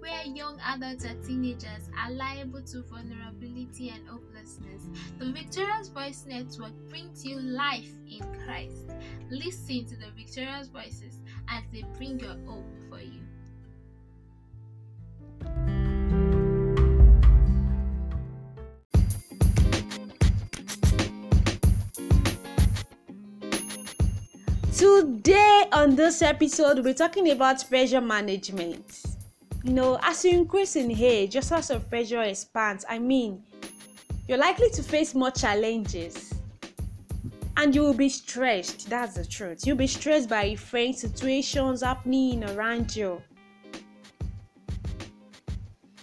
where young adults and teenagers are liable to vulnerability and hopelessness. The Victorious Voice Network brings you life in Christ. Listen to the Victorious Voices as they bring your hope for you. Today on this episode, we're talking about pressure management. You know, as you increase in age, your source of pressure expands. I mean, you're likely to face more challenges and you will be stressed. That's the truth. You'll be stressed by different situations happening around you.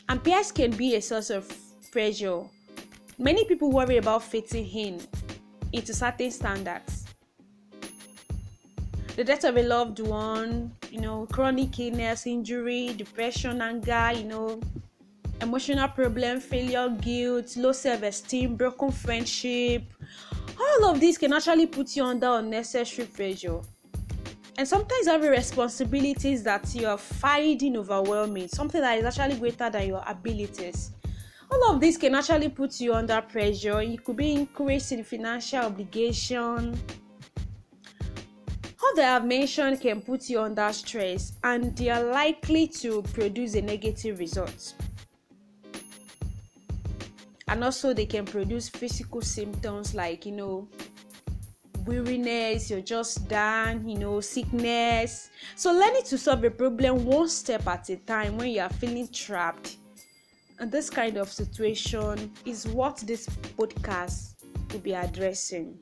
And peers can be a source of pressure. Many people worry about fitting in into certain standards the death of a loved one, you know, chronic illness, injury, depression, anger, you know, emotional problem, failure, guilt, low self esteem, broken friendship. All of these can actually put you under unnecessary pressure. And sometimes having responsibilities that you're finding overwhelming, something that is actually greater than your abilities. All of this can actually put you under pressure. You could be increasing financial obligation, all that I've mentioned can put you under stress and they are likely to produce a negative result. And also, they can produce physical symptoms like, you know, weariness, you're just done, you know, sickness. So, learning to solve a problem one step at a time when you are feeling trapped. And this kind of situation is what this podcast will be addressing.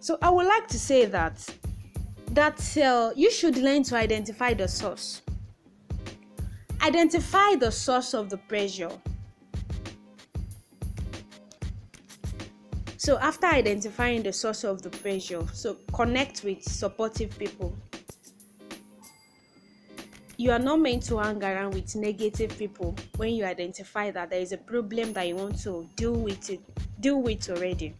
So I would like to say that that uh, you should learn to identify the source. Identify the source of the pressure. So after identifying the source of the pressure, so connect with supportive people. You are not meant to hang around with negative people when you identify that there is a problem that you want to deal with it, deal with already.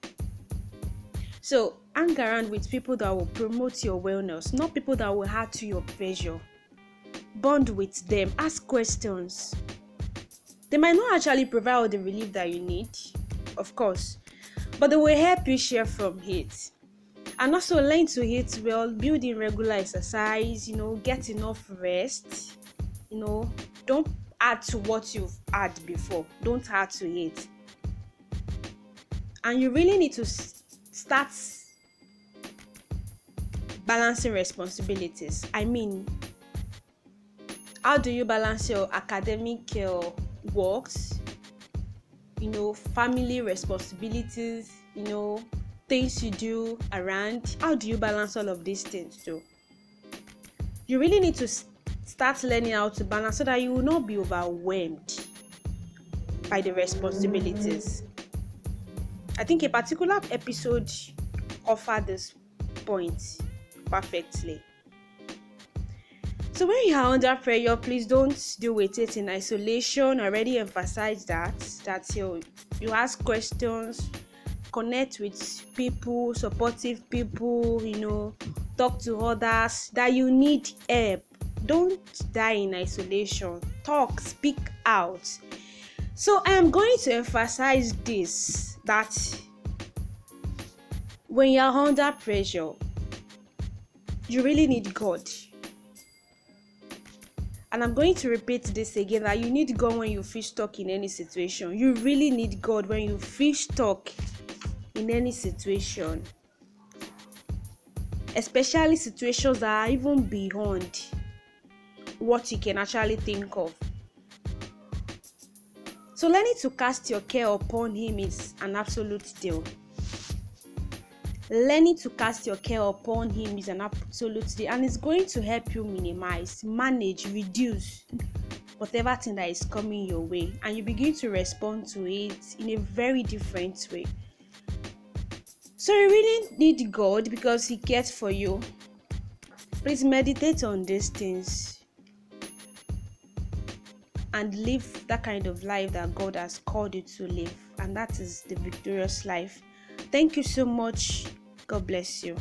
So hang around with people that will promote your wellness, not people that will add to your pressure. Bond with them, ask questions. They might not actually provide all the relief that you need, of course, but they will help you share from it. And also learn to eat well, build in regular exercise, you know, get enough rest, you know, don't add to what you've had before, don't add to it. And you really need to start balancing responsibilities. I mean, how do you balance your academic uh, works, you know, family responsibilities, you know, things you do around? How do you balance all of these things too? You really need to start learning how to balance so that you will not be overwhelmed by the responsibilities. I think a particular episode offered this point perfectly. So when you are under pressure, please don't deal with it in isolation. I already emphasized that that you you ask questions, connect with people, supportive people, you know, talk to others that you need help. Don't die in isolation. Talk, speak out. So I am going to emphasize this that when you're under pressure, you really need God. And I'm going to repeat this again that you need God when you feel stuck in any situation. You really need God when you feel stuck in any situation. Especially situations that are even beyond what you can actually think of. So, learning to cast your care upon Him is an absolute deal. Learning to cast your care upon him is an absolute deal and it's going to help you minimize manage reduce whatever thing that is coming your way and you begin to respond to it in a very different way. So you really need god because he cares for you. Please meditate on these things and live that kind of life that god has called you to live. And that is the victorious life. Thank you so much. God bless you.